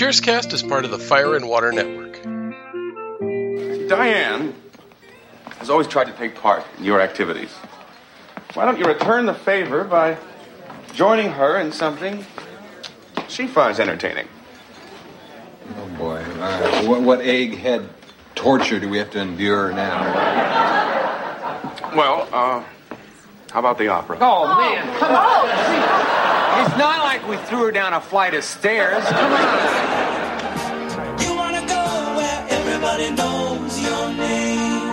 Cheerscast is part of the Fire and Water Network. Diane has always tried to take part in your activities. Why don't you return the favor by joining her in something she finds entertaining? Oh boy, uh, what, what egghead torture do we have to endure now? Well, uh, how about the opera? Oh man, come on! It's not like we threw her down a flight of stairs. Come on. Everybody knows your name.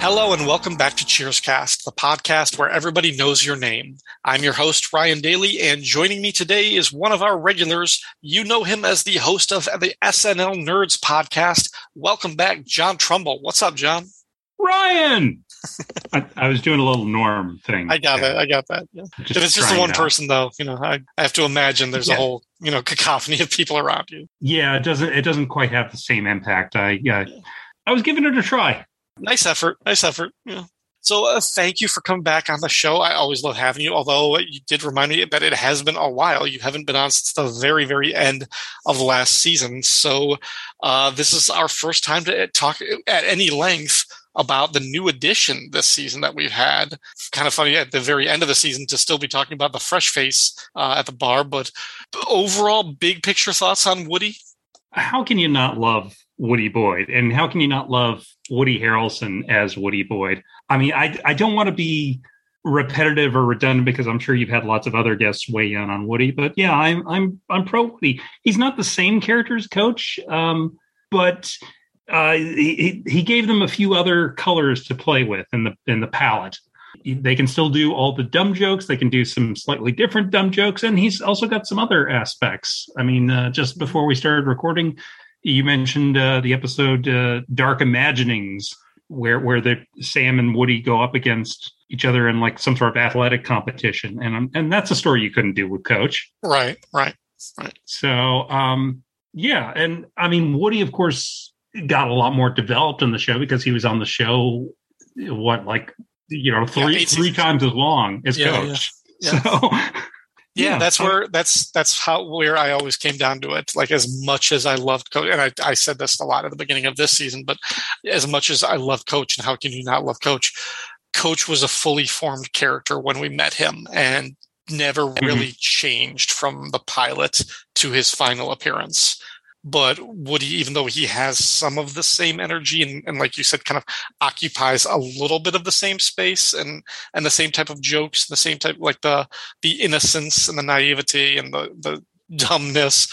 Hello and welcome back to Cheerscast, the podcast where everybody knows your name. I'm your host, Ryan Daly, and joining me today is one of our regulars. You know him as the host of the SNL Nerds podcast. Welcome back, John Trumbull. What's up, John? Ryan. I, I was doing a little norm thing. I got it. I got that. Yeah. Just if it's just the one person, though, you know, I, I have to imagine there's a whole, you know, cacophony of people around you. Yeah, it doesn't. It doesn't quite have the same impact. I uh, I was giving it a try. Nice effort. Nice effort. Yeah. So uh, thank you for coming back on the show. I always love having you, although you did remind me that it has been a while. You haven't been on since the very, very end of last season. So uh, this is our first time to talk at any length about the new addition this season that we've had. Kind of funny at the very end of the season to still be talking about the fresh face uh, at the bar, but overall, big picture thoughts on Woody. How can you not love Woody Boyd, and how can you not love Woody Harrelson as Woody Boyd? I mean, I I don't want to be repetitive or redundant because I'm sure you've had lots of other guests weigh in on Woody, but yeah, I'm I'm I'm pro Woody. He's not the same character as Coach, um, but uh, he he gave them a few other colors to play with in the in the palette. They can still do all the dumb jokes. They can do some slightly different dumb jokes, and he's also got some other aspects. I mean, uh, just before we started recording, you mentioned uh, the episode uh, "Dark Imaginings," where where the Sam and Woody go up against each other in like some sort of athletic competition, and um, and that's a story you couldn't do with Coach. Right, right, right. So, um, yeah, and I mean, Woody, of course, got a lot more developed in the show because he was on the show. What, like, you know, three eight three three times as long as Yeah, Coach. yeah, yeah. So, yeah, that's where that's that's how where I always came down to it. Like as much as I loved Coach, and I, I said this a lot at the beginning of this season, but as much as I love Coach, and how can you not love Coach? Coach was a fully formed character when we met him, and never mm-hmm. really changed from the pilot to his final appearance. But Woody, even though he has some of the same energy and, and like you said, kind of occupies a little bit of the same space and and the same type of jokes, the same type like the the innocence and the naivety and the the dumbness.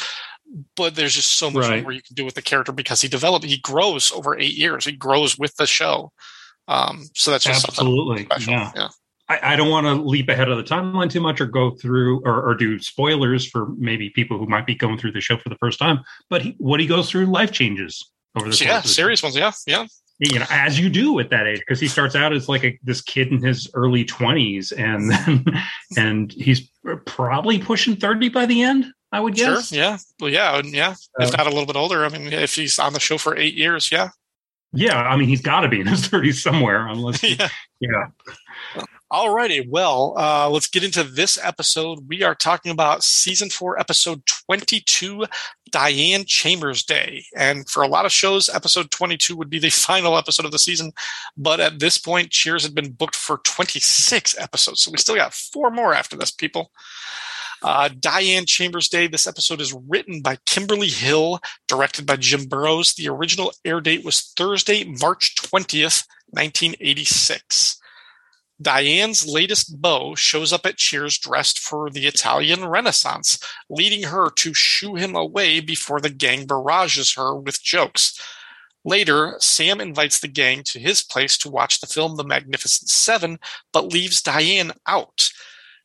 But there's just so much Right. more you can do with the character because he developed, he grows over eight years. He grows with the show. Um, so that's just something absolutely, special. yeah. yeah. I, I don't want to leap ahead of the timeline too much or go through or, or do spoilers for maybe people who might be going through the show for the first time. But he, what he goes through life changes over the yeah, serious ones. Yeah, yeah. you know, as you do at that age, because he starts out as like a, this kid in his early twenties, and then and he's probably pushing thirty by the end. I would guess. Sure. Yeah. Well, yeah. Yeah. if Uh, not a little bit older. I mean, if he's on the show for eight years, yeah. Yeah, I mean, he's got to be in his thirties somewhere, unless yeah. yeah. Alrighty, well, uh, let's get into this episode. We are talking about season four, episode 22, Diane Chambers Day. And for a lot of shows, episode 22 would be the final episode of the season. But at this point, Cheers had been booked for 26 episodes. So we still got four more after this, people. Uh, Diane Chambers Day. This episode is written by Kimberly Hill, directed by Jim Burrows. The original air date was Thursday, March 20th, 1986. Diane's latest beau shows up at Cheers dressed for the Italian Renaissance, leading her to shoo him away before the gang barrages her with jokes. Later, Sam invites the gang to his place to watch the film The Magnificent Seven, but leaves Diane out.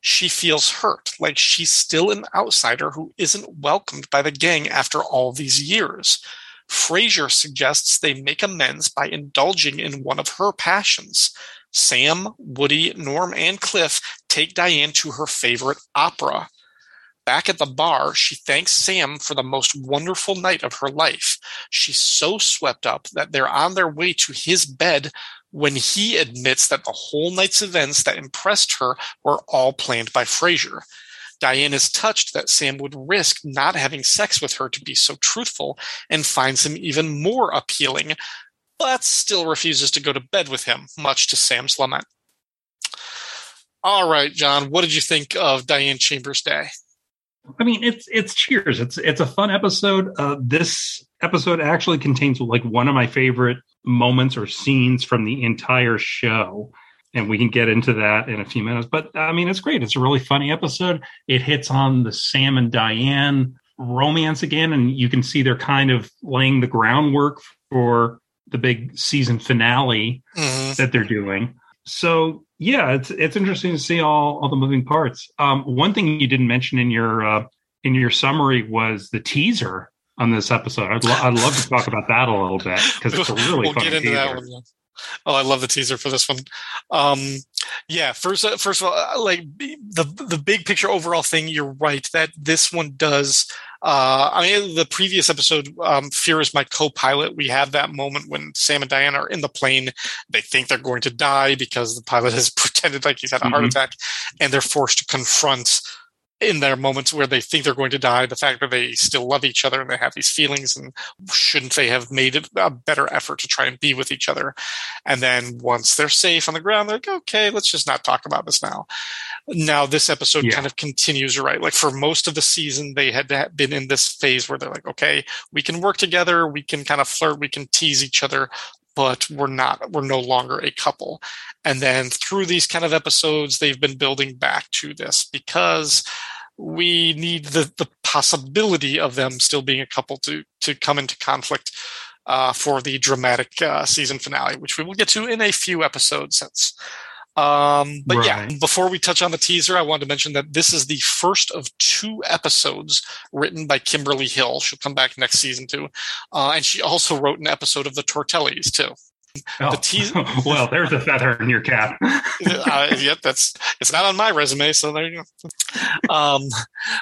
She feels hurt, like she's still an outsider who isn't welcomed by the gang after all these years. Frasier suggests they make amends by indulging in one of her passions. Sam, Woody, Norm, and Cliff take Diane to her favorite opera. Back at the bar, she thanks Sam for the most wonderful night of her life. She's so swept up that they're on their way to his bed when he admits that the whole night's events that impressed her were all planned by Frasier. Diane is touched that Sam would risk not having sex with her to be so truthful and finds him even more appealing, but still refuses to go to bed with him, much to Sam's lament. All right, John, what did you think of Diane Chambers Day? I mean, it's it's Cheers. It's it's a fun episode. Uh, this episode actually contains like one of my favorite moments or scenes from the entire show, and we can get into that in a few minutes. But I mean, it's great. It's a really funny episode. It hits on the Sam and Diane romance again, and you can see they're kind of laying the groundwork for the big season finale Mm-hmm. that they're doing. So yeah, it's it's interesting to see all all the moving parts. Um, one thing you didn't mention in your uh, in your summary was the teaser on this episode. I'd, lo- I'd love to talk about that a little bit because it's a really we'll funny get into teaser. that one. Oh, I love the teaser for this one. Um, yeah, first, uh, first of all, uh, like the the big picture overall thing. You're right that this one does. Uh, I mean, the previous episode, um, "Fear is my co-pilot." We have that moment when Sam and Diane are in the plane. They think they're going to die because the pilot has pretended like he's had a heart Mhm. attack, and they're forced to confront in their moments where they think they're going to die, the fact that they still love each other and they have these feelings, and shouldn't they have made it a better effort to try and be with each other? And then once they're safe on the ground, they're like, okay, let's just not talk about this now. Now this episode Yeah. kind of continues, right? Like for most of the season, they had been in this phase where they're like, okay, we can work together, we can kind of flirt, we can tease each other, but we're not, we're no longer a couple. And then through these kind of episodes, they've been building back to this because we need the, the possibility of them still being a couple to, to come into conflict uh, for the dramatic uh, season finale, which we will get to in a few episodes since. Um, but yeah, before we touch on the teaser, I wanted to mention that this is the first of two episodes written by Kimberly Hill. She'll come back next season too. Uh, and she also wrote an episode of the Tortellis too. Oh. The well, there's a feather in your cap. uh, yep, that's it's not on my resume, so there you go. Um,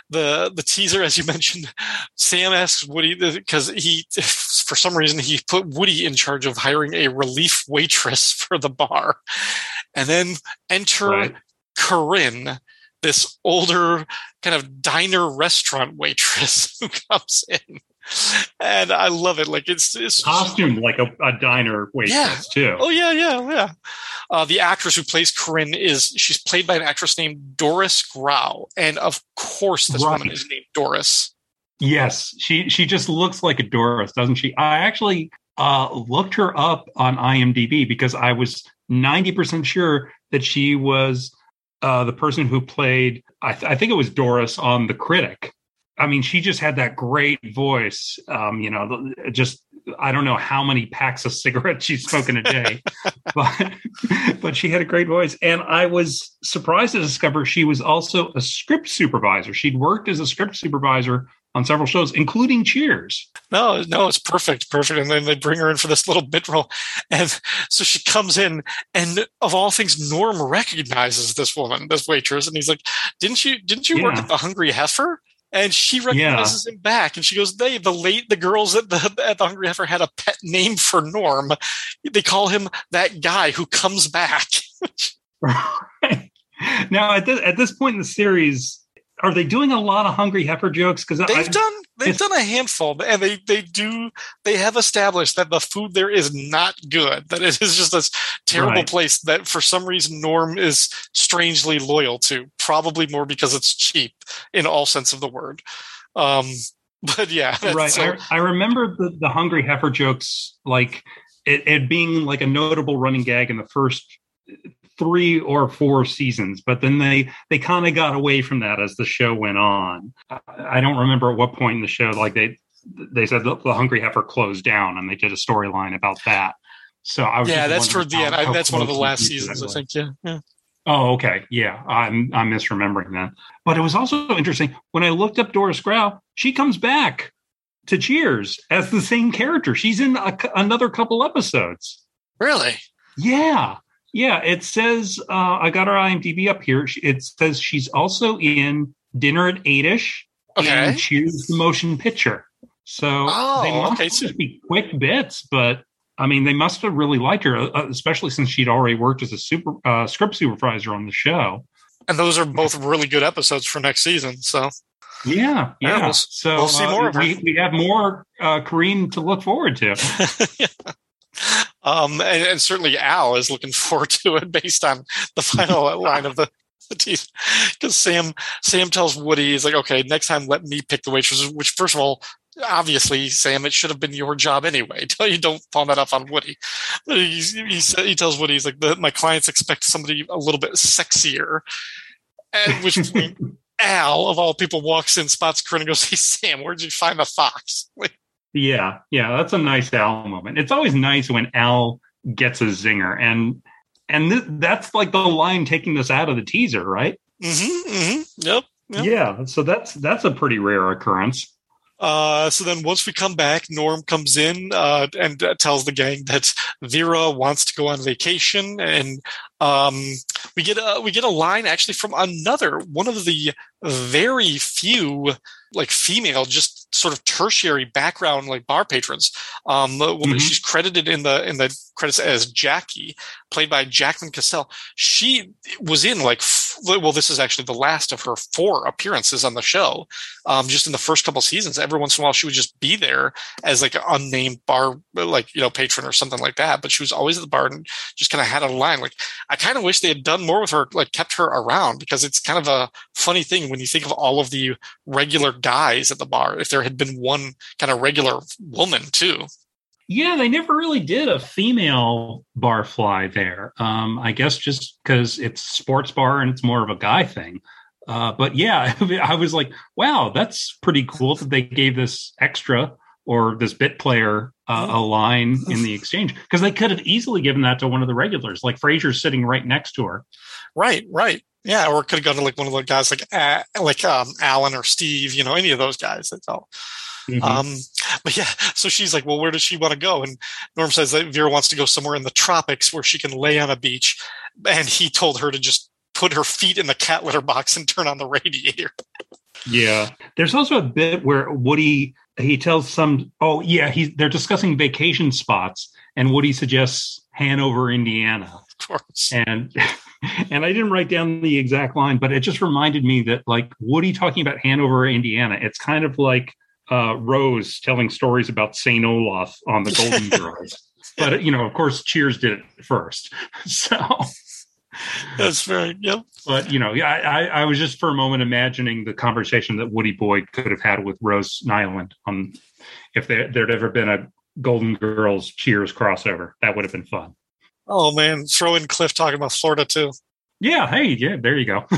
the the teaser, as you mentioned, Sam asks Woody because he, for some reason, he put Woody in charge of hiring a relief waitress for the bar, and then enter Right. Corinne, this older kind of diner restaurant waitress who comes in. And I love it. Like it's, it's Costumed like a, a diner waitress too. Oh yeah, yeah, yeah. Uh, the actress who plays Corinne is she's played by an actress named Doris Grau, and of course this Right. woman is named Doris. Yes, she she just looks like a Doris, doesn't she? I actually uh, looked her up on IMDb because I was ninety percent sure that she was uh, the person who played. I, th- I think it was Doris on The Critic. I mean, she just had that great voice. Um, you know, just I don't know how many packs of cigarettes she's smoking a day, but but she had a great voice, and I was surprised to discover she was also a script supervisor. She'd worked as a script supervisor on several shows, including Cheers. No, no, it's perfect, perfect. And then they bring her in for this little bit role, and so she comes in, and of all things, Norm recognizes this woman, this waitress, and he's like, "Didn't you? Didn't you work at the Hungry Heifer?" And she recognizes him back, and she goes, "They, the late, the girls at the at the Hungry Heifer had a pet name for Norm. They call him that guy who comes back." Right. Now, at this, at this point in the series, are they doing a lot of Hungry Heifer jokes? Because They've done they've done a handful, and they they do they have established that the food there is not good. That it is just this terrible Right. place that for some reason Norm is strangely loyal to. Probably more because it's cheap in all sense of the word. Um, but yeah, right. so- I, I remember the, the Hungry Heifer jokes, like it, it being like a notable running gag in the first three or four seasons, but then they they kind of got away from that as the show went on. I, I don't remember at what point in the show, like they they said the, the Hungry Heifer closed down, and they did a storyline about that. So I was yeah, that's toward the end. I, that's one of the last seasons, I think. Yeah, yeah. Oh, okay. Yeah, I'm I'm misremembering that. But it was also interesting when I looked up Doris Grau. She comes back to Cheers as the same character. She's in a, another couple episodes. Really? Yeah, yeah. It says uh, I got her IMDb up here. It says she's also in Dinner at Eightish Okay. and Cheers the Motion Picture. So Oh, they must okay, just be quick bits, but I mean, they must have really liked her, uh, especially since she'd already worked as a super uh, script supervisor on the show. And those are both really good episodes for next season. So Yeah, Yeah, yeah. we'll- so we'll see uh, more we, we have more uh, Kareem to look forward to. um, and, and certainly Al is looking forward to it based on the final line of the, the teeth. Because Sam Sam tells Woody, he's like, okay, next time let me pick the waitress. Which, first of all, obviously, Sam, it should have been your job anyway. Tell you don't pawn that off on Woody. But he, he, he tells Woody, he's like, the, my clients expect somebody a little bit sexier. At which point, Al, of all people, walks in, spots Corinne, and goes, hey, Sam, where'd you find the fox? Like, Yeah, yeah, that's a nice Al moment. It's always nice when Al gets a zinger, and and th- that's like the line taking this out of the teaser, right? mm-hmm, mm-hmm, yep. Yep. Yeah, so that's that's a pretty rare occurrence. Uh, so then once we come back, Norm comes in uh, and uh, tells the gang that Vera wants to go on vacation, and um, we get a we get a line actually from another one of the very few like female, just sort of tertiary background like bar patrons. Um, the woman Mhm. she's credited in the in the credits as Jackie, played by Jacqueline Cassell. She was in like f- well, this is actually the last of her four appearances on the show um, just in the first couple seasons. Every once in a while, she would just be there as like an unnamed bar, like you know, patron or something like that. But she was always at the bar and just kind of had a line. Like I kind of wish they had done more with her, like kept her around because it's kind of a funny thing when you think of all of the regular guys at the bar. If there had been one kind of regular woman too, Yeah, they never really did a female barfly there. Um, I guess just because it's sports bar and it's more of a guy thing. Uh, but yeah, I was like, wow, that's pretty cool that they gave this extra or this bit player uh, a line in the exchange because they could have easily given that to one of the regulars, like Frasier's sitting right next to her. right? Right. Yeah, or it could have gone to like one of the guys like uh, like um, Alan or Steve, you know, any of those guys. That's all. Mhm. Um, but yeah, so she's like, well, where does she want to go? And Norm says that Vera wants to go somewhere in the tropics where she can lay on a beach. And he told her to just put her feet in the cat litter box and turn on the radiator. Yeah. There's also a bit where Woody he tells some oh yeah, he's they're discussing vacation spots and Woody suggests Hanover, Indiana. Of course. And and I didn't write down the exact line, but it just reminded me that like Woody talking about Hanover, Indiana, it's kind of like uh, Rose telling stories about St. Olaf on the Golden Girls. But you know, of course, Cheers did it first. So That's very, yep. but you know, yeah, I, I was just for a moment imagining the conversation that Woody Boyd could have had with Rose Nylund on if there, there'd ever been a Golden Girls Cheers crossover. That would have been fun. Oh man, throw in Cliff talking about Florida too. Yeah, hey, yeah, there you go.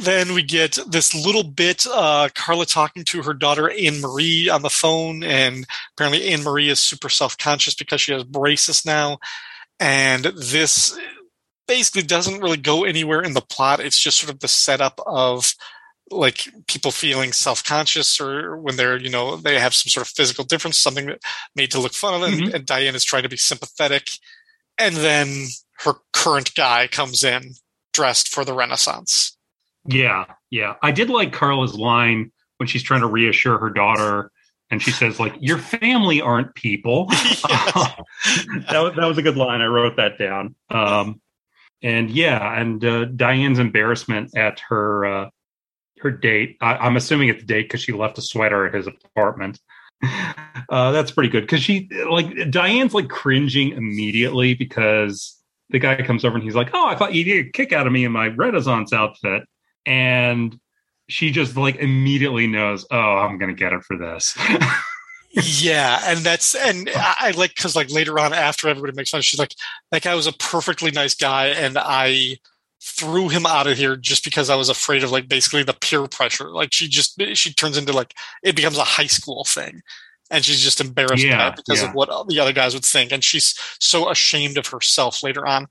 Then we get this little bit, uh, Carla talking to her daughter Anne Marie on the phone, and apparently Anne Marie is super self conscious because she has braces now. And this basically doesn't really go anywhere in the plot. It's just sort of the setup of like people feeling self conscious or when they're, you know, they have some sort of physical difference, something that made to look fun of them. Mhm. And Diane is trying to be sympathetic. And then her current guy comes in dressed for the Renaissance. Yeah, yeah. I did like Carla's line when she's trying to reassure her daughter, and she says, "Like your family aren't people." that was that was a good line. I wrote that down. Um, and yeah, and uh, Diane's embarrassment at her uh, her date. I, I'm assuming it's date because she left a sweater at his apartment. Uh, that's pretty good because she like Diane's like cringing immediately because the guy comes over and he's like, "Oh, I thought you'd get a kick out of me in my Renaissance outfit," and she just like immediately knows, "Oh, I'm gonna get her for this." yeah, and that's and I, I like because like later on after everybody makes fun, she's like, that guy was a perfectly nice guy, and I threw him out of here just because I was afraid of like basically the peer pressure. Like she just she turns into like it becomes a high school thing. And she's just embarrassed by Yeah, it because yeah. of what the other guys would think. And she's so ashamed of herself later on.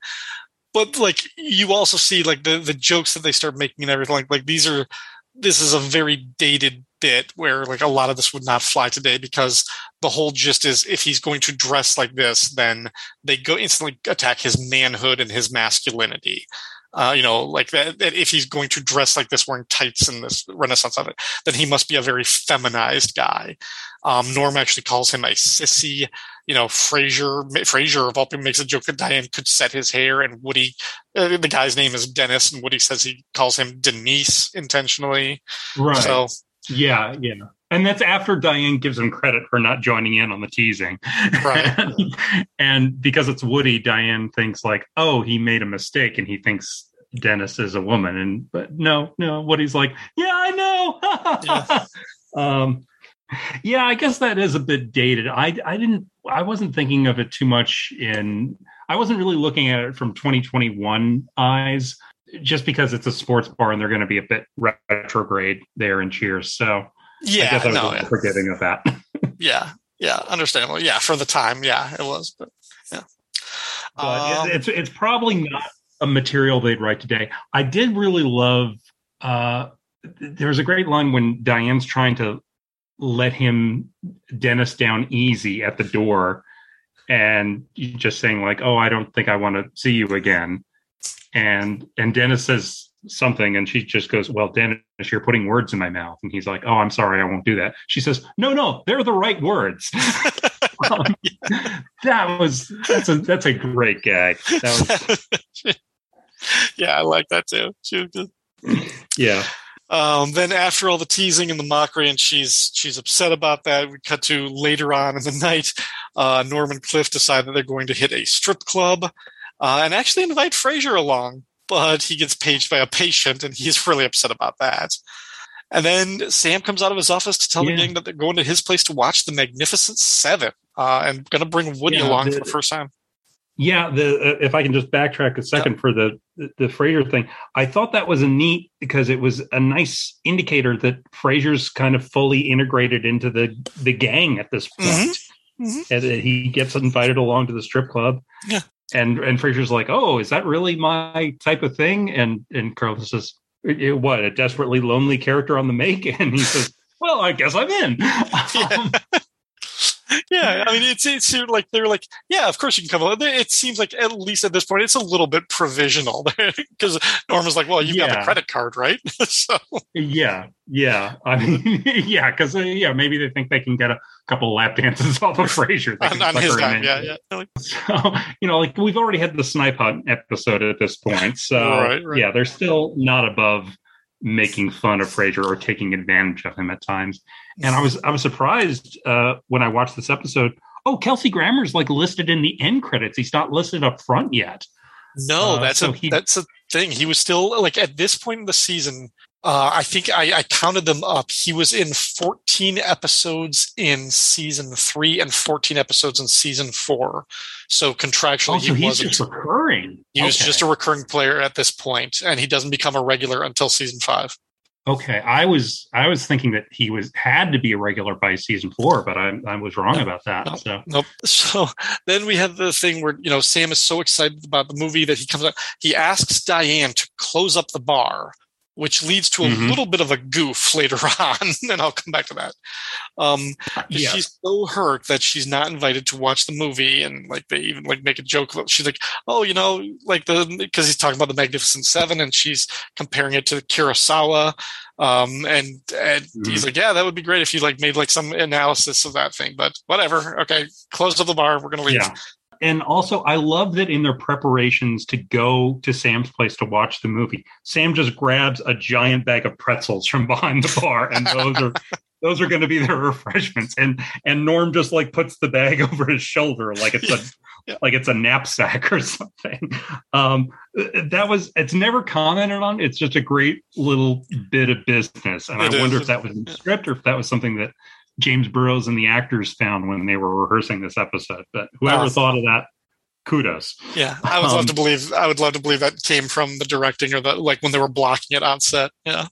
But like you also see like the the jokes that they start making and everything like like these are this is a very dated bit where like a lot of this would not fly today because the whole gist is if he's going to dress like this, then they go instantly attack his manhood and his masculinity. Uh, you know, like that, that if he's going to dress like this, wearing tights in this Renaissance of it, then he must be a very feminized guy. Um, Norm actually calls him a sissy. You know, Frasier, Frasier of all people makes a joke that Diane could set his hair, and Woody, uh, the guy's name is Dennis, and Woody says he calls him Denise intentionally. Right. So Yeah, yeah. And that's after Diane gives him credit for not joining in on the teasing. Right. and because it's Woody, Diane thinks like, oh, he made a mistake and he thinks Dennis is a woman. And but no, no, Woody's like, yeah, I know. um yeah, I guess that is a bit dated. I I didn't I wasn't thinking of it too much in I wasn't really looking at it from 2021 eyes just because it's a sports bar and they're going to be a bit retrograde there in Cheers. So yeah, I guess I was no, yeah. forgiving of that. yeah, yeah, understandable. Yeah, for the time, yeah, it was, but yeah. but Um, it's it's probably not a material they'd write today. I did really love. Uh, there's a great line when Diane's trying to let him Dennis down easy at the door, and just saying like, "Oh, I don't think I want to see you again," and and Dennis says something, and she just goes, "Well, Dennis, you're putting words in my mouth," and he's like, "Oh, I'm sorry, I won't do that." She says, "No, no, they're the right words." Um, that was that's a that's a great gag. That was yeah, I like that too. Yeah. Um, then after all the teasing and the mockery, and she's she's upset about that. We cut to later on in the night. Uh, Norm and Cliff decide that they're going to hit a strip club uh, and actually invite Frasier along, but he gets paged by a patient, and he's really upset about that. And then Sam comes out of his office to tell Yeah. the gang that they're going to his place to watch The Magnificent Seven, uh, and going to bring Woody Yeah, along the- for the first time. Yeah, the uh, if I can just backtrack a second for the the Frasier thing, I thought that was a neat because it was a nice indicator that Frasier's kind of fully integrated into the the gang at this point, Mhm. Mhm. and that he gets invited along to the strip club. Yeah. And and Frasier's like, "Oh, is that really my type of thing?" And and Carl says, "Eh, "What a desperately lonely character on the make?" And he says, "Well, I guess I'm in." Um, yeah, I mean, it's it's like they're like, yeah, of course you can come. along. It seems like at least at this point, it's a little bit provisional because Norma's like, well, you've got the credit card, right? so Yeah, yeah. I mean, yeah, because uh, yeah, maybe they think they can get a couple lap dances off of Frasier They on, on his time, yeah, yeah. Like, So you know, like we've already had the snipe hunt episode at this point, so Right, right. yeah, they're still not above making fun of Frasier or taking advantage of him at times. And I was I was surprised uh, when I watched this episode. Oh, Kelsey Grammer's like listed in the end credits. He's not listed up front yet. No, Uh, that's so a he- that's a thing. He was still like at this point in the season. Uh, I think I, I counted them up. He was in 14 episodes in season three and 14 episodes in season four. So contractually, Also, he wasn't. just recurring. he was just a recurring player at this point, and he doesn't become a regular until season five. Okay, I was I was thinking that he was had to be a regular by season four, but I I was wrong No, about that. no. So Nope. So then we have the thing where you know Sam is so excited about the movie that he comes out. He asks Diane to close up the bar, which leads to a Mhm. little bit of a goof later on, and I'll come back to that. Um, 'cause yeah, she's so hurt that she's not invited to watch the movie, and like they even like make a joke. About, she's like, "Oh, you know, like the because he's talking about the Magnificent Seven, and she's comparing it to Kurosawa." Um, and and he's like, "Yeah, that would be great if you like made like some analysis of that thing." But whatever. Okay, close up the bar. We're gonna leave. yeah. And also, I love that in their preparations to go to Sam's place to watch the movie, Sam just grabs a giant bag of pretzels from behind the bar, and those are those are going to be their refreshments. And and Norm just like puts the bag over his shoulder like it's a Yeah. like it's a knapsack or something. Um, that was it's never commented on. It's just a great little bit of business, and It I wonder if that was in the script or if that was something that James Burrows and the actors found when they were rehearsing this episode. But whoever Ah. thought of that, kudos. Yeah, I would love Um, to believe. I would love to believe that came from the directing or the like when they were blocking it on set. Yeah.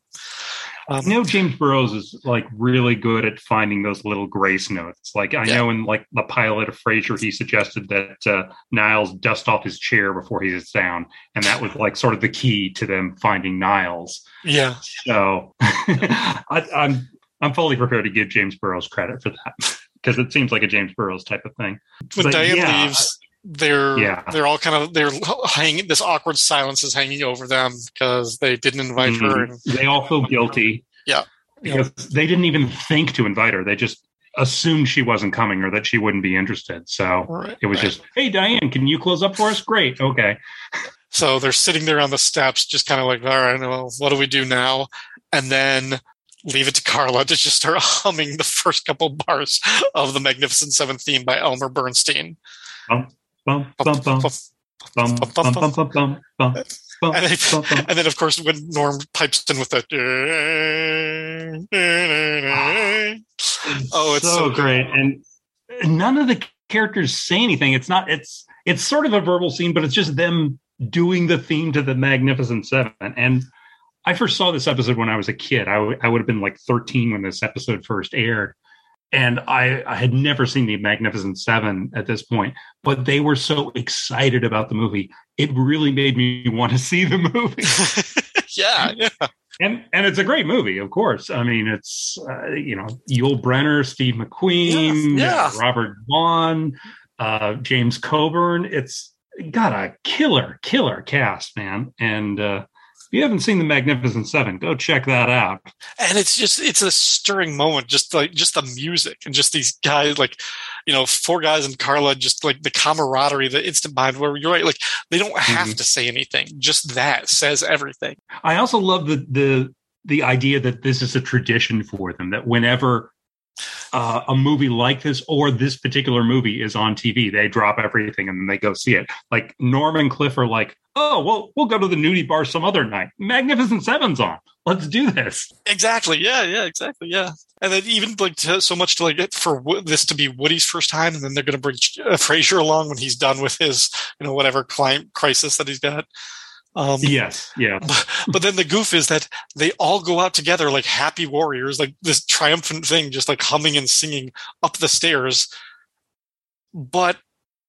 Um, I know James Burrows is like really good at finding those little grace notes. Like I Yeah. know in like the pilot of Frasier, he suggested that uh, Niles dust off his chair before he sits down, and that was like sort of the key to them finding Niles. yeah. So I, I'm I'm fully prepared to give James Burrows credit for that because it seems like a James Burrows type of thing. When Diane yeah, leaves, they're Yeah. they're all kind of they're hanging. This awkward silence is hanging over them because they didn't invite mm-hmm. her. And. They all feel guilty. Yeah. Because they didn't even think to invite her. They just assumed she wasn't coming or that she wouldn't be interested. So Right, it was right. just, hey, Diane, can you close up for us? Great. Okay. So they're sitting there on the steps, just kind of like, all right, well, what do we do now? And then leave it to Carla to just start humming the first couple bars of the Magnificent Seven theme by Elmer Bernstein. And then, and then, of course, when Norm pipes in with that, oh, it's so, so great! Cool. And none of the characters say anything. It's not. It's it's sort of a verbal scene, but it's just them doing the theme to the Magnificent Seven, and I first saw this episode when I was a kid. I, w- I would have been like 13 when this episode first aired. And I, I had never seen the Magnificent Seven at this point, but they were so excited about the movie. It really made me want to see the movie. yeah, yeah. and and it's a great movie, of course. I mean, it's uh, you know Yul Brynner, Steve McQueen, Yeah, yeah. Robert Vaughn, uh, James Coburn. It's got a killer, killer cast, man. And uh, if you haven't seen The Magnificent Seven, go check that out. and it's just it's a stirring moment just like just the music and just these guys like you know four guys and carla just like the camaraderie the instant mind where you're right like they don't have Mhm. to say anything just that says everything I also love the the the idea that this is a tradition for them. That whenever uh, a movie like this or this particular movie is on TV, they drop everything and then they go see it. Like Norm and Cliff are like, "Oh, well, we'll go to the nudie bar some other night. Magnificent Seven's on. Let's do this." exactly yeah yeah exactly yeah and then even like to, so much to like for this to be woody's first time and then they're going to bring uh, Frasier along when he's done with his you know whatever client crisis that he's got um Yes, yeah, but then the goof is that they all go out together like happy warriors, like this triumphant thing, just like humming and singing up the stairs. But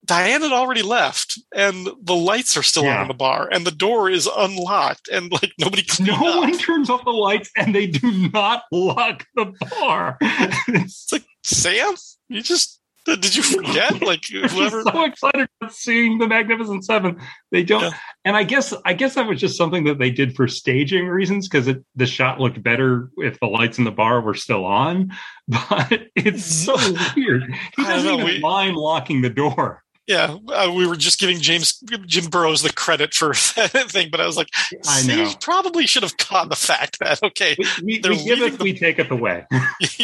Diane had already left, and the lights are still on in the bar, and the door is unlocked, and like nobody no up. one turns off the lights and they do not lock the bar. It's like Sam, you just did you forget? Like whoever. so excited about seeing the Magnificent Seven. They don't, Yeah. and I guess I guess that was just something that they did for staging reasons because the shot looked better if the lights in the bar were still on. But it's so weird. He doesn't know, even we- mind locking the door. Yeah, uh, we were just giving James Jim Burrows the credit for that thing, but I was like, I know. probably should have caught the fact that okay, We, we, we give it, the- we take it away.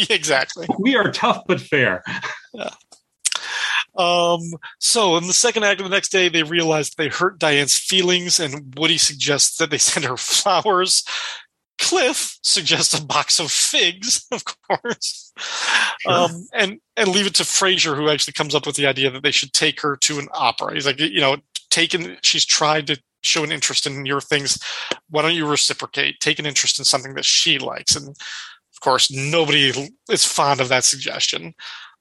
exactly. We are tough but fair. Um, so in the second act of the next day, they realize they hurt Diane's feelings, and Woody suggests that they send her flowers. Cliff suggests a box of figs, of course, um, and and leave it to Frasier, who actually comes up with the idea that they should take her to an opera. He's like, you know, taken. She's tried to show an interest in your things. Why don't you reciprocate? Take an interest in something that she likes, and of course, nobody is fond of that suggestion.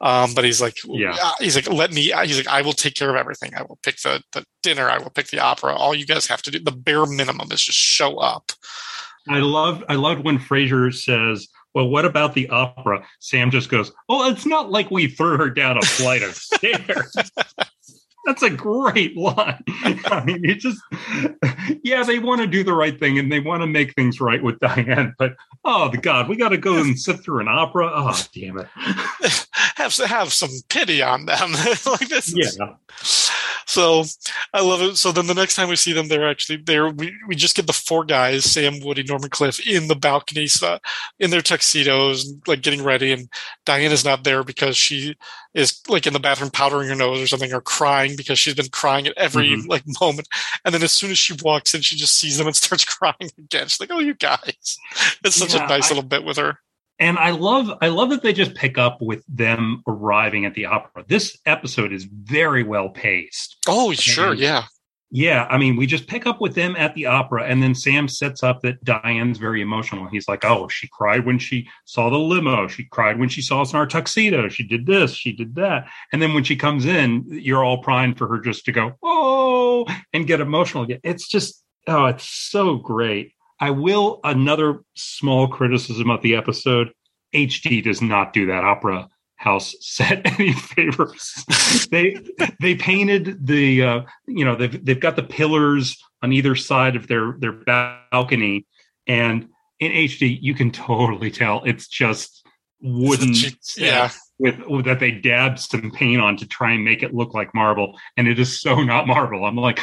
Um, but he's like, Yeah. uh, he's like, let me. He's like, I will take care of everything. I will pick the the dinner. I will pick the opera. All you guys have to do, the bare minimum, is just show up. I love, I loved when Frasier says, "Well, what about the opera?" Sam just goes, "Oh, it's not like we threw her down a flight of stairs." That's a great line. I mean, it just yeah, they want to do the right thing and they want to make things right with Diane, but oh the God, we got to go and sit through an opera. Oh, damn it! have to have some pity on them. like this. is- Yeah, So I love it. So then the next time we see them, they're actually there. We, we just get the four guys, Sam, Woody, Norm and Cliff, in the balconies, uh, in their tuxedos, like getting ready. And Diane's not there because she is like in the bathroom powdering her nose or something, or crying because she's been crying at every Mhm. like moment. And then as soon as she walks in, she just sees them and starts crying again. She's like, "Oh, you guys!" It's such Yeah, a nice I- little bit with her. And I love I love that they just pick up with them arriving at the opera. This episode is very well paced. Oh, sure, yeah. Yeah, I mean, we just pick up with them at the opera, and then Sam sets up that Diane's very emotional. He's like, "Oh, she cried when she saw the limo. She cried when she saw us in our tuxedo. She did this. She did that." And then when she comes in, you're all primed for her just to go, "Oh," and get emotional again. It's just, oh, it's so great. I will another small criticism of the episode: HD does not do that. Opera house set any favors. they they painted the uh, you know they've they've got the pillars on either side of their their balcony, and in HD you can totally tell it's just wooden yeah with, that they dabbed some paint on to try and make it look like marble, and it is so not marble. I'm like,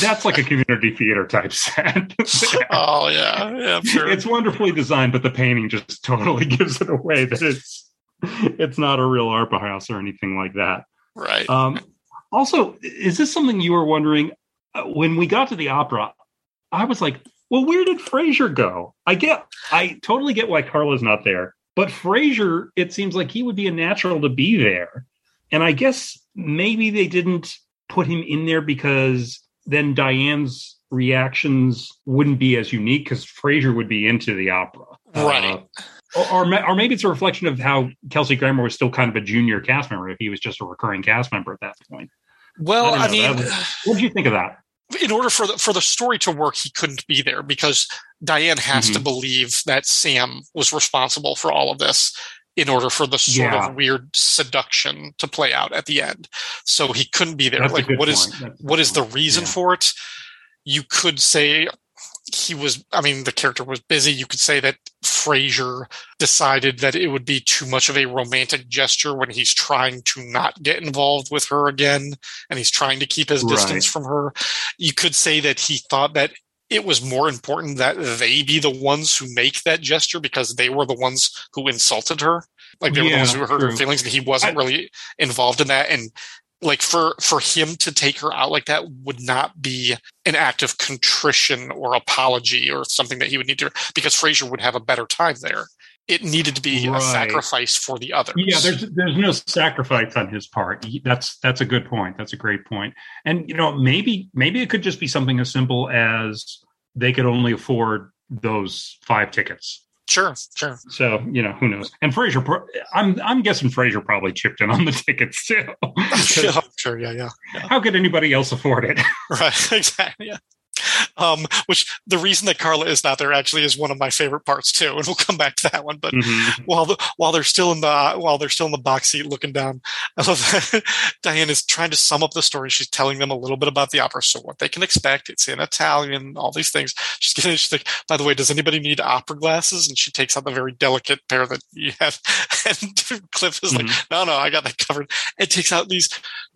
that's like a community theater type set. oh yeah, yeah, sure. It's wonderfully designed, but the painting just totally gives it away that it's it's not a real opera house or anything like that. Right. Um, also, is this something you were wondering uh, when we got to the opera? I was like, well, where did Frasier go? I get, I totally get why Carla's not there, but Frasier, it seems like he would be a natural to be there. And I guess maybe they didn't put him in there because then Diane's reactions wouldn't be as unique because Frasier would be into the opera. Right. Uh, or, or, or maybe it's a reflection of how Kelsey Grammer was still kind of a junior cast member if he was just a recurring cast member at that point. Well, I, I mean, was, what did you think of that? In order for the for the story to work, he couldn't be there because Diane has Mhm. to believe that Sam was responsible for all of this in order for the sort Yeah. of weird seduction to play out at the end. So he couldn't be there. That's like, what is point. That's a what is the reason Yeah. for it? You could say he was I mean the character was busy. You could say that Frasier decided that it would be too much of a romantic gesture when he's trying to not get involved with her again and he's trying to keep his distance Right. from her. You could say that he thought that it was more important that they be the ones who make that gesture because they were the ones who insulted her. Like they were the ones who hurt her feelings and he wasn't I- really involved in that. And like for for him to take her out like that would not be an act of contrition or apology or something that he would need to because Frasier would have a better time there. It needed to be a sacrifice for the other. Yeah, there's there's no sacrifice on his part. He- That's that's a good point. That's a great point. And you know, maybe maybe it could just be something as simple as they could only afford those five tickets. Sure, sure. So you know, who knows? And Frasier, I'm I'm guessing Frasier probably chipped in on the tickets too. sure, sure, yeah, yeah. How could anybody else afford it? Right, exactly. Yeah. Um, which the reason that Carla is not there actually is one of my favorite parts too, and we'll come back to that one. But Mhm. while the, while they're still in the while they're still in the box seat looking down, I love that Diane is trying to sum up the story. She's telling them a little bit about the opera, so what they can expect. It's in Italian, all these things. She's getting. She's like, by the way, does anybody need opera glasses? And she takes out the very delicate pair that you have, and Cliff is like, no, no, I got that covered. It takes out these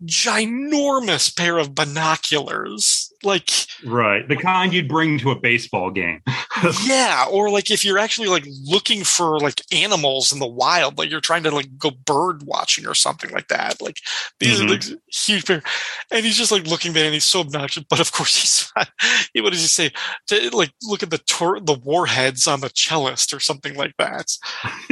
ginormous pair of binoculars, like Right, the kind you'd bring to a baseball game. yeah or like if you're actually like looking for like animals in the wild like you're trying to like go bird watching or something like that like these Mhm. are like huge pair and he's just like looking there and he's so obnoxious but of course he's not, he, what does he say to, like look at the tor- the warheads on the cellist or something like that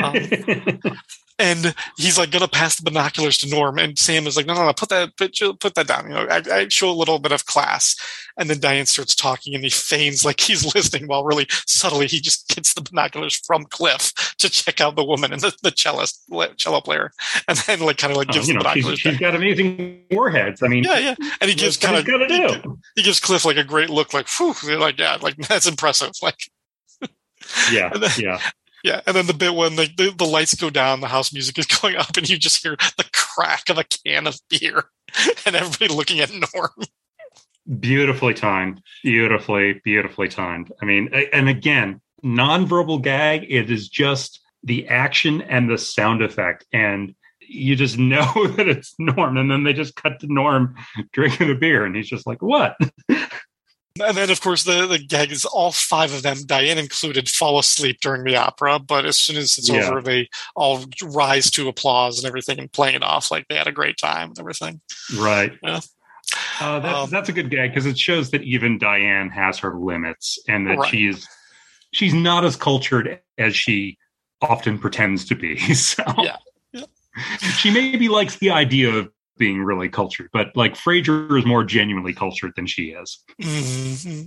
Um, and he's like gonna pass the binoculars to Norm, and Sam is like, "No, no, no, put that, put, put that down." You know, I, I show a little bit of class, and then Diane starts talking, and he feigns like he's listening, while really subtly he just gets the binoculars from Cliff to check out the woman and the, the cellist, cello player, and then like kind of like Oh, gives you the know, she's, binoculars. she's back. got amazing warheads. I mean, Yeah, yeah, and he gives kind of do. he gives Cliff like a great look, like, "Phew," like yeah, like that's impressive, like. yeah, And then- yeah. Yeah, and then the bit when the, the, the lights go down, the house music is going up, and you just hear the crack of a can of beer, and everybody looking at Norm. beautifully timed. Beautifully beautifully timed. I mean and again nonverbal gag it is just the action and the sound effect and you just know that it's norm and then they just cut to norm drinking a beer and he's just like what And then, of course, the, the gag is all five of them, Diane included, fall asleep during the opera. But as soon as it's Yeah. over, they all rise to applause and everything and playing it off like they had a great time and everything. right Yeah. uh, that's, Um, that's a good gag because it shows that even diane has her limits and that Right. she's she's not as cultured as she often pretends to be so Yeah. Yeah. she maybe likes the idea of being really cultured, but like Frasier is more genuinely cultured than she is. hmm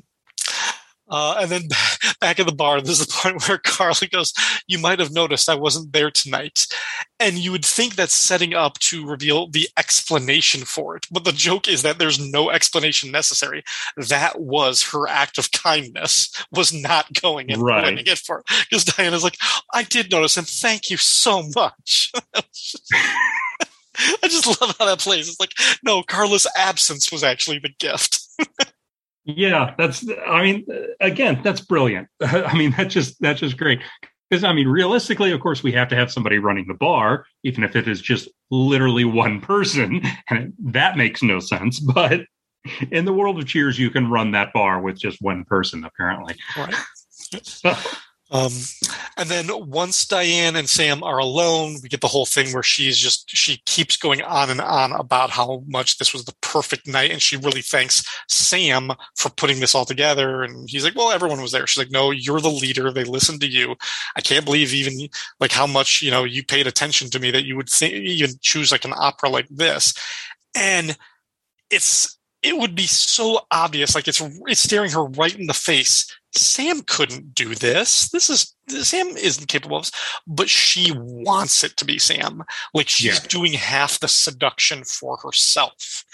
Uh, and then back at the bar, this is the point where Carla goes, "You might have noticed I wasn't there tonight," and you would think that's setting up to reveal the explanation for it. But the joke is that there's no explanation necessary. That was her act of kindness, was not going and Right. winning it for because Diane's like, I did notice and thank you so much. I just love how that plays. It's like, no, Carla's absence was actually the gift. Yeah, that's. I mean, again, that's brilliant. I mean, that's just that's just great. Because I mean, realistically, of course, we have to have somebody running the bar, even if it is just literally one person, and that makes no sense. But in the world of Cheers, you can run that bar with just one person, apparently. Right. Um, and then once Diane and Sam are alone, we get the whole thing where she's just she keeps going on and on about how much this was the perfect night, and she really thanks Sam for putting this all together. And he's like, "Well, everyone was there." She's like, "No, you're the leader. They listened to you. I can't believe even like how much you know you paid attention to me that you would think even choose like an opera like this." And it's it would be so obvious, like it's it's staring her right in the face. Sam couldn't do this. This is Sam isn't capable of this, but she wants it to be Sam. Like she's Yeah. doing half the seduction for herself.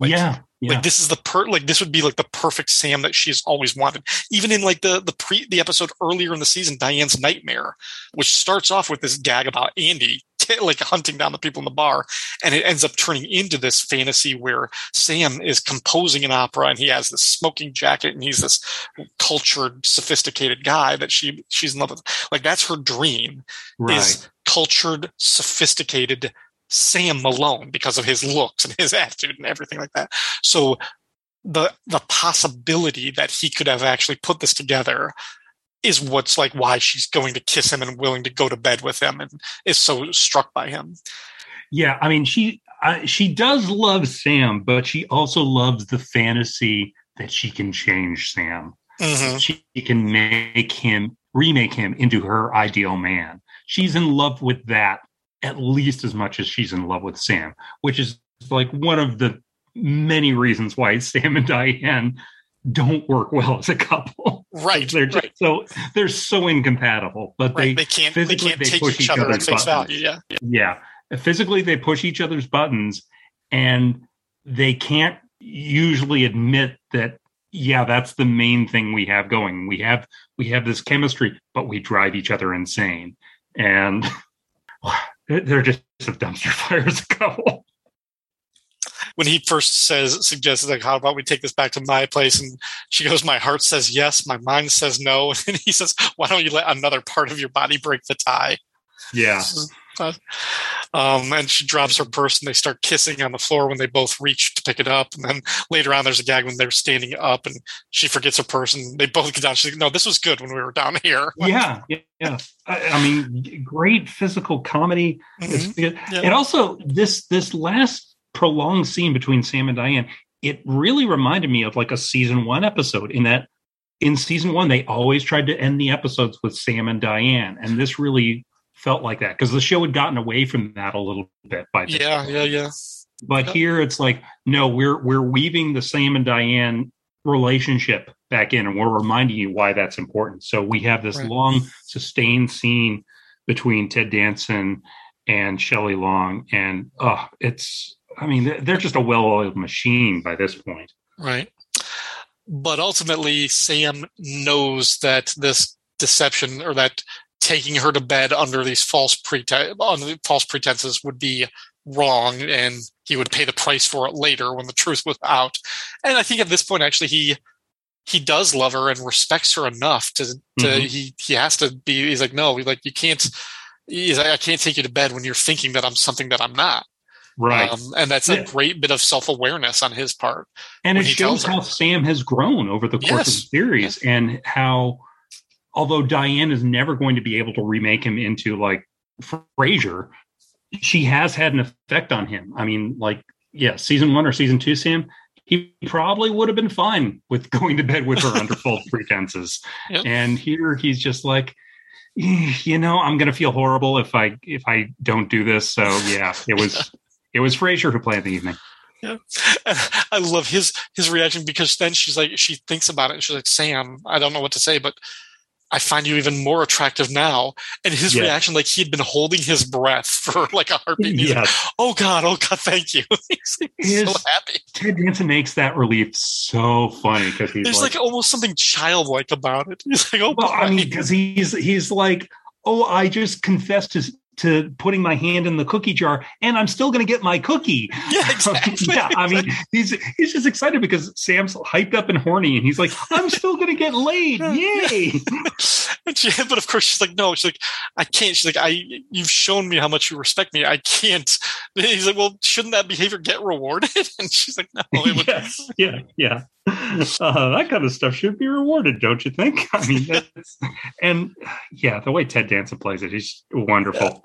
Like, yeah, yeah, Like this is the per like this would be like the perfect Sam that she's always wanted. Even in like the the pre the episode earlier in the season, Diane's Nightmare, which starts off with this gag about Andy like hunting down the people in the bar, and it ends up turning into this fantasy where Sam is composing an opera and he has this smoking jacket and he's this cultured, sophisticated guy that she she's in love with. Like that's her dream right. is cultured, sophisticated Sam Malone because of his looks and his attitude and everything like that. So the the possibility that he could have actually put this together is what's like why she's going to kiss him and willing to go to bed with him and is so struck by him. Yeah, I mean, she uh, she does love Sam, but she also loves the fantasy that she can change Sam. Mhm. She can make him remake him into her ideal man. She's in love with that at least as much as she's in love with Sam, which is like one of the many reasons why Sam and Diane don't work well as a couple. Right, They're just right, so they're so incompatible, but right. they They can't they physically can't they take push each other at other's face buttons. value. Yeah. Yeah. Physically, they push each other's buttons and they can't usually admit that, yeah, that's the main thing we have going. We have, we have this chemistry, but we drive each other insane. And they're they're just a dumpster fire as a couple. When he first says suggests like how about we take this back to my place and she goes my heart says yes my mind says no and he says why don't you let another part of your body break the tie Yeah. um, and she drops her purse and they start kissing on the floor when they both reach to pick it up and then later on there's a gag when they're standing up and she forgets her purse and they both get down she's like no this was good when we were down here Yeah. Yeah. I, I mean, great physical comedy. It's Mhm. good. Yeah. And also this this last prolonged scene between Sam and Diane, it really reminded me of like a season one episode in that in season one they always tried to end the episodes with Sam and Diane. And this really felt like that because the show had gotten away from that a little bit by this yeah yeah yeah but Yeah. here it's like, no, we're we're weaving the Sam and Diane relationship back in, and we're reminding you why that's important. So we have this Right. long, sustained scene between Ted Danson and Shelley Long, and oh, it's. I mean, they're- just a well-oiled machine by this point. Right. But ultimately, Sam knows that this deception or that taking her to bed under these false prete- under the false pretenses would be wrong and he would pay the price for it later when the truth was out. And I think at this point actually he he does love her and respects her enough to to Mhm. he he has to be he's like no like you can't he's like, I can't take you to bed when you're thinking that I'm something that I'm not. Right. Um, and that's Yeah. a great bit of self awareness on his part. and it when he tells shows how Sam has grown over the course of the series and how although Diane is never going to be able to remake him into like Frasier, she has had an effect on him. I mean, like, yeah, season one or season two, Sam, he probably would have been fine with going to bed with her under false pretenses. Yep. And here he's just like, "Eh, you know, I'm gonna feel horrible if I if I don't do this. So yeah, it was it was Frasier who played the evening. Yeah. I love his his reaction because then she's like she thinks about it and she's like Sam I don't know what to say but I find you even more attractive now. And his Yeah. reaction, like he had been holding his breath for like a heartbeat. He's like, oh God, oh God, thank you. he's like, so happy. Ted Danson makes that relief so funny because he's There's like, like, almost something childlike about it. He's like, oh, well, I mean, because he's he's like, oh, I just confessed to to putting my hand in the cookie jar, and I'm still going to get my cookie. yeah, exactly. yeah, I mean, he's he's just excited because Sam's hyped up and horny, and he's like, I'm still going to get laid, yay! She, but of course she's like, no, she's like, I can't. She's like, I, you've shown me how much you respect me. I can't. He's like, well, shouldn't that behavior get rewarded? And she's like, no, it would. yes, yeah, yeah. Uh, that kind of stuff should be rewarded, don't you think? I mean, that's, and yeah, the way Ted Danson plays it, he's wonderful.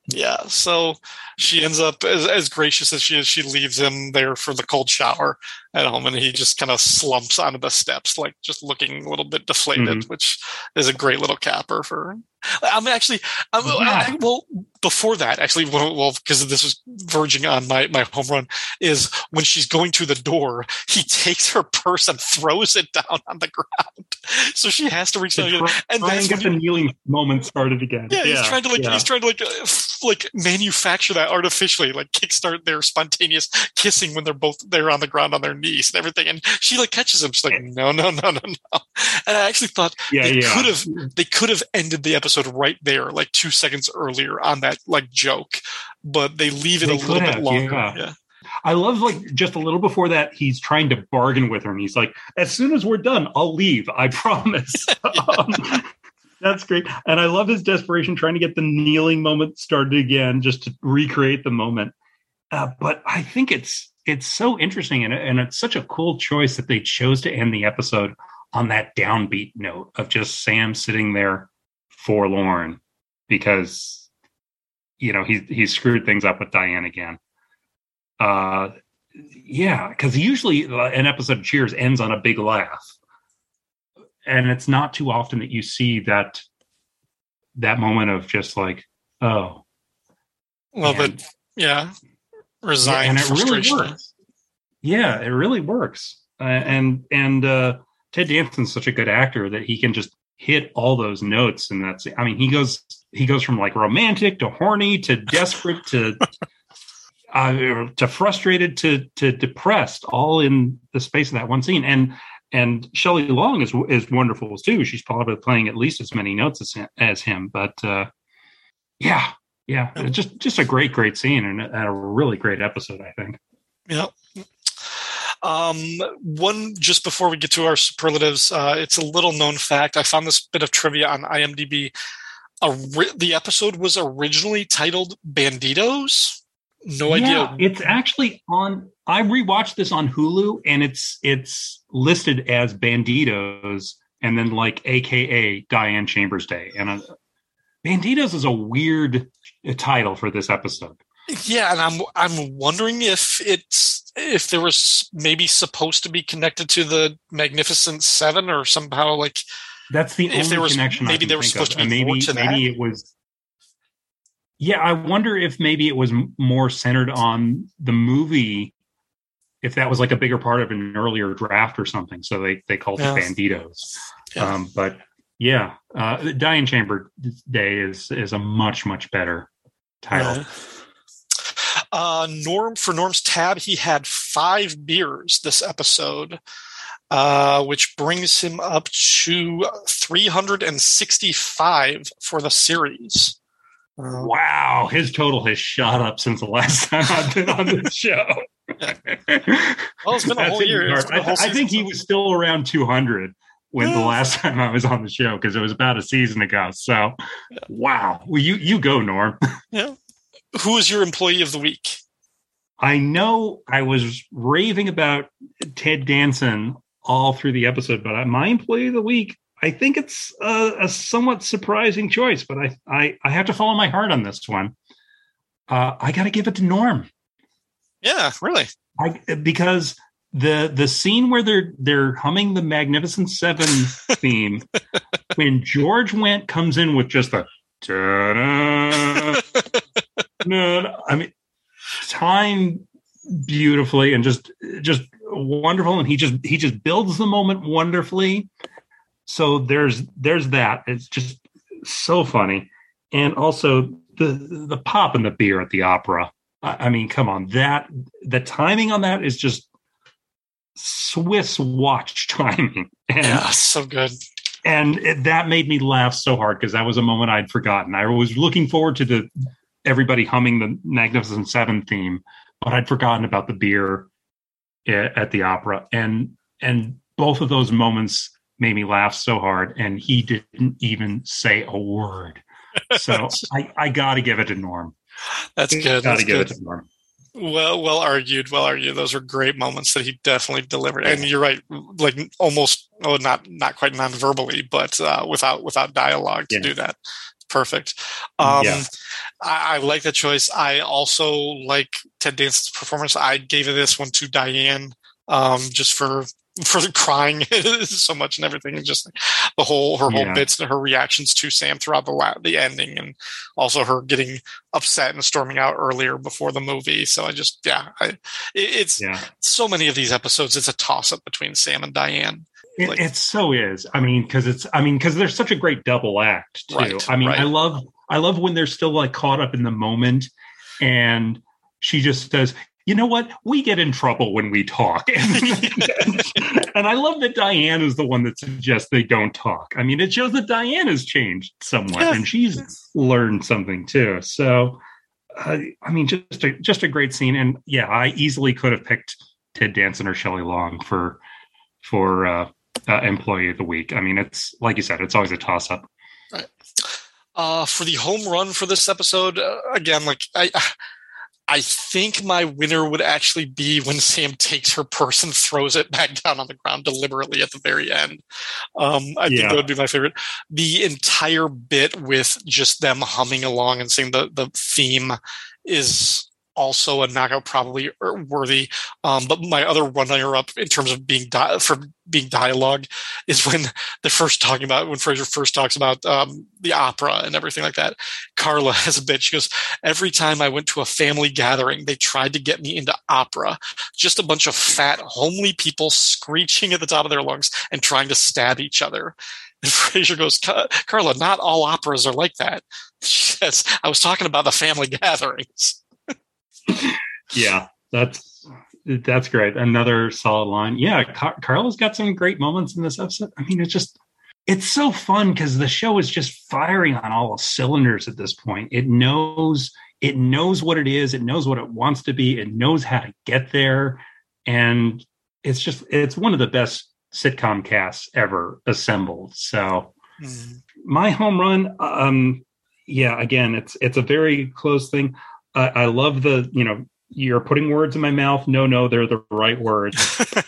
Yeah. So she ends up as, as gracious as she is. She leaves him there for the cold shower at home, and he just kind of slumps onto the steps, like just looking a little bit deflated, Mhm. which is a great little capper for. I'm actually, I'm, Yeah. I, well, before that, actually, well, well, because this was verging on my, my home run, is when she's going to the door, he takes her purse and throws it down on the ground. So she has to reach down. And that's get when the kneeling moment started again. yeah, he's trying to like yeah. he's trying to like like manufacture that artificially, like kickstart their spontaneous kissing when they're both there on the ground on their knees and everything. And she like catches him. She's like, no, no, no, no, no. And I actually thought yeah, they yeah. could have they could have ended the episode right there, like two seconds earlier on that like joke, but they leave it They a little could bit longer. yeah. Yeah. I love like just a little before that, he's trying to bargain with her, and he's like, "As soon as we're done, I'll leave. I promise." Um, that's great, and I love his desperation trying to get the kneeling moment started again, just to recreate the moment. Uh, but I think it's it's so interesting, and, and it's such a cool choice that they chose to end the episode on that downbeat note of just Sam sitting there forlorn because you know he he screwed things up with Diane again. Uh, yeah, because usually uh, an episode of Cheers ends on a big laugh, and it's not too often that you see that that moment of just like, oh, Well, but yeah, resign and it really works. Yeah, it really works, uh, and and uh, Ted Danson's such a good actor that he can just hit all those notes, and that's I mean he goes he goes from like romantic to horny to desperate to uh, to frustrated to to depressed, all in the space of that one scene. And and Shelley Long is is wonderful too. She's probably playing at least as many notes as as him. But uh, yeah, yeah, just just a great great scene and a, a really great episode. I think. Yeah. Um, one just before we get to our superlatives, uh, it's a little known fact. I found this bit of trivia on IMDb. Ri- the episode was originally titled Banditos. No Yeah, idea. it's actually on. I rewatched this on Hulu, and it's it's listed as Banditos, and then like AKA Diane Chambers Day, and uh, Banditos is a weird uh, title for this episode. Yeah, and I'm I'm wondering if it's if there was maybe supposed to be connected to the Magnificent Seven or somehow like That's the If only there was- connection. maybe I can there was think supposed of. to be And more maybe to maybe it was. Yeah, I wonder if maybe it was more centered on the movie. If that was like a bigger part of an earlier draft or something, so they they called Yeah. it Banditos. Yeah. Um, but yeah, uh, Diane Chamber Day is is a much much better title. Uh, uh, Norm for Norm's tab, he had five beers this episode, uh, which brings him up to 365 for the series. Uh, Wow, his total has shot up since the last time I've been on this show. well, it's been a whole year. It's been a I, whole th- I think he was still around 200 when the last time I was on the show because it was about a season ago. So, wow. Well, you you go, Norm. yeah. Who is your employee of the week? I know I was raving about Ted Danson all through the episode, but my employee of the week, I think it's a, a somewhat surprising choice, but I, I I have to follow my heart on this one. Uh, I got to give it to Norm. Yeah, really. I, because the the scene where they're they're humming the Magnificent Seven theme, when George Wendt comes in with just the no, I mean, time beautifully and just just wonderful, and he just he just builds the moment wonderfully. So there's there's that. It's just so funny, and also the the pop and the beer at the opera. I, I mean, come on, that the timing on that is just Swiss watch timing. And, Yeah, so good. and it, that made me laugh so hard because that was a moment I'd forgotten. I was looking forward to the everybody humming the Magnificent Seven theme, but I'd forgotten about the beer a- at the opera, and and both of those moments made me laugh so hard. And he didn't even say a word. So I, I got to give it to Norm. That's good. Got That's to give good. it to Norm. Well, well argued. Well argued. Those are great moments that he definitely delivered. And you're right, like almost, oh, not not quite non-verbally, but uh, without without dialogue to Yeah. do that. Perfect. Um, Yeah. I, I like the choice. I also like Ted Danson's performance. I gave this one to Diane, um, just for for the crying so much and everything, and just the whole her whole Yeah. bits and her reactions to Sam throughout the la- the ending, and also her getting upset and storming out earlier before the movie. So I just yeah, I, it, it's Yeah. so many of these episodes. It's a toss up between Sam and Diane. It, Like- it so is. I mean, because it's. I mean, because there's such a great double act too. Right, I mean, right. I love. I love when they're still like caught up in the moment, and she just says, "You know what? We get in trouble when we talk." and I love that Diane is the one that suggests they don't talk. I mean, it shows that Diane has changed somewhat, Yeah. and she's learned something too. So, uh, I mean, just a just a great scene, and yeah, I easily could have picked Ted Danson or Shelley Long for for uh, uh, employee of the week. I mean, it's like you said, it's always a toss up. Uh, for the home run for this episode, uh, again, like I, I think my winner would actually be when Sam takes her purse and throws it back down on the ground deliberately at the very end. Um, I think that would be my favorite. The entire bit with just them humming along and singing the the theme is also a knockout, probably er, worthy. Um, but my other runner up in terms of being di- for being dialogue is when they're first talking about when Frasier first talks about um, the opera and everything like that. Carla has a bit. She goes, "Every time I went to a family gathering, they tried to get me into opera. Just a bunch of fat, homely people screeching at the top of their lungs and trying to stab each other." And Frasier goes, "Carla, not all operas are like that." She says, "I was talking about the family gatherings." Yeah, that's that's great. Another solid line. Yeah, Car- Carla's got some great moments in this episode. I mean, it's just it's so fun because the show is just firing on all cylinders at this point. It knows it knows what it is. It knows what it wants to be. It knows how to get there, and it's just it's one of the best sitcom casts ever assembled. So my home run um yeah again it's it's a very close thing I, I love the you know you're putting words in my mouth. No no they're the right words.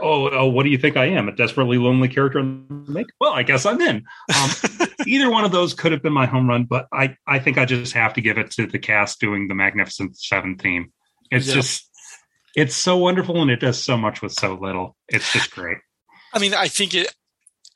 Oh oh what do you think i am? A desperately lonely character in the make well i guess i'm in. Um, either one of those could have been my home run but i i think i just have to give it to the cast doing the magnificent seven theme. It's Yeah. just it's so wonderful and it does so much with so little. It's just great. I mean, I think it.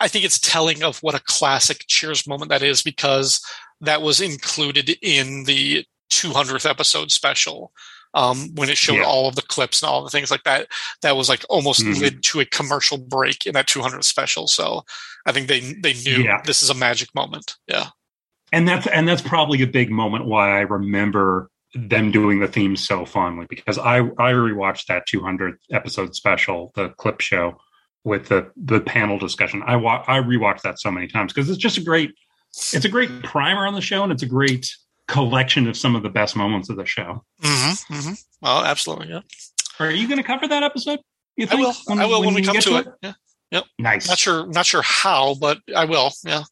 I think it's telling of what a classic Cheers moment that is because that was included in the 200th episode special um, when it showed Yeah. all of the clips and all the things like that. That was like almost Mhm. led to a commercial break in that 200th special. So I think they they knew Yeah. this is a magic moment. Yeah, and that's and that's probably a big moment why I remember them doing the theme so fondly because I I rewatched that 200th episode special, the clip show with the the panel discussion. I wa- I rewatched that so many times because it's just a great it's a great primer on the show and it's a great collection of some of the best moments of the show. mm-hmm, mm-hmm. oh, absolutely. Yeah, Are you going to cover that episode? You I will. I will when, we come to it. Yeah, Yep. Nice, not sure. Not sure how, but I will. Yeah.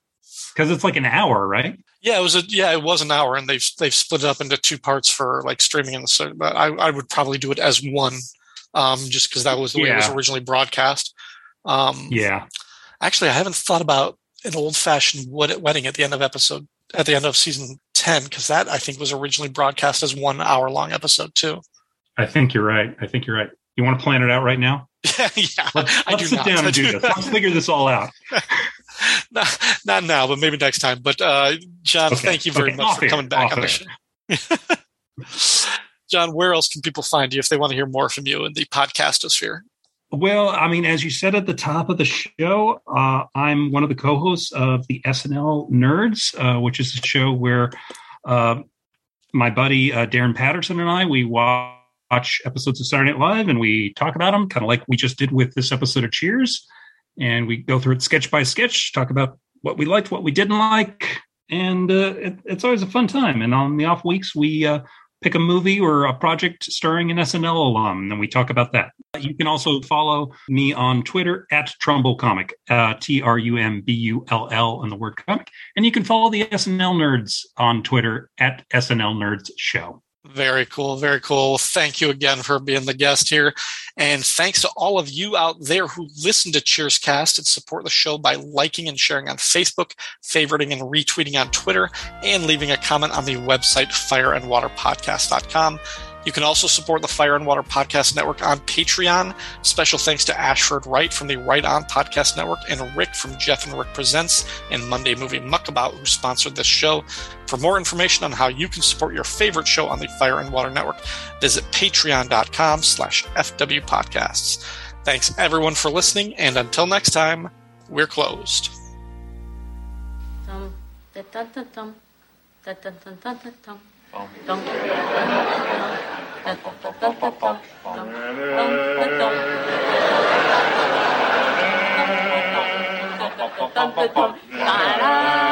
because it's like an hour, right? Yeah, it was a yeah, it was an hour, and they've they've split it up into two parts for like streaming and so. But I, I would probably do it as one, um, just because that was the way it was originally broadcast. Um, Yeah, actually, I haven't thought about an old fashioned wedding at the end of episode at the end of season ten because that I think was originally broadcast as one hour long episode too. I think you're right. I think you're right. You want to plan it out right now? Yeah, yeah. Let's, I let's do sit not. down and do this. Let's figure this all out. not, not now, but maybe next time. But uh, John, Okay, thank you very okay, much off for coming back on the show. John, where else can people find you if they want to hear more from you in the podcastosphere? Well, I mean, as you said at the top of the show, uh, I'm one of the co-hosts of the SNL Nerds, uh, which is a show where uh, my buddy uh, Darren Patterson and I we watch episodes of Saturday Night Live and we talk about them, kind of like we just did with this episode of Cheers, and we go through it sketch by sketch, talk about what we liked, what we didn't like, and uh, it, it's always a fun time. And on the off weeks, we uh, pick a movie or a project starring an SNL alum, and we talk about that. You can also follow me on Twitter at Trumbull Comic, uh, T R U M B U L L, and the word comic. And you can follow the SNL Nerds on Twitter at SNL Nerds Show. Very cool. Very cool. Thank you again for being the guest here. And thanks to all of you out there who listen to Cheerscast and support the show by liking and sharing on Facebook, favoriting and retweeting on Twitter, and leaving a comment on the website fireandwaterpodcast.com. You can also support the Fire and Water Podcast Network on Patreon. Special thanks to Ashford Wright from the Right On Podcast Network and Rick from Jeff and Rick Presents and Monday Movie Muckabout who sponsored this show. For more information on how you can support your favorite show on the Fire and Water Network, visit patreon.com slash FW Podcasts. Thanks everyone for listening, and until next time, we're closed. Dum, da, dum. Dum. Dum, dum, da, da, dum. Dum, dum, dum. Dum, dum, da, dum. Da, da, da, dum. Da, da.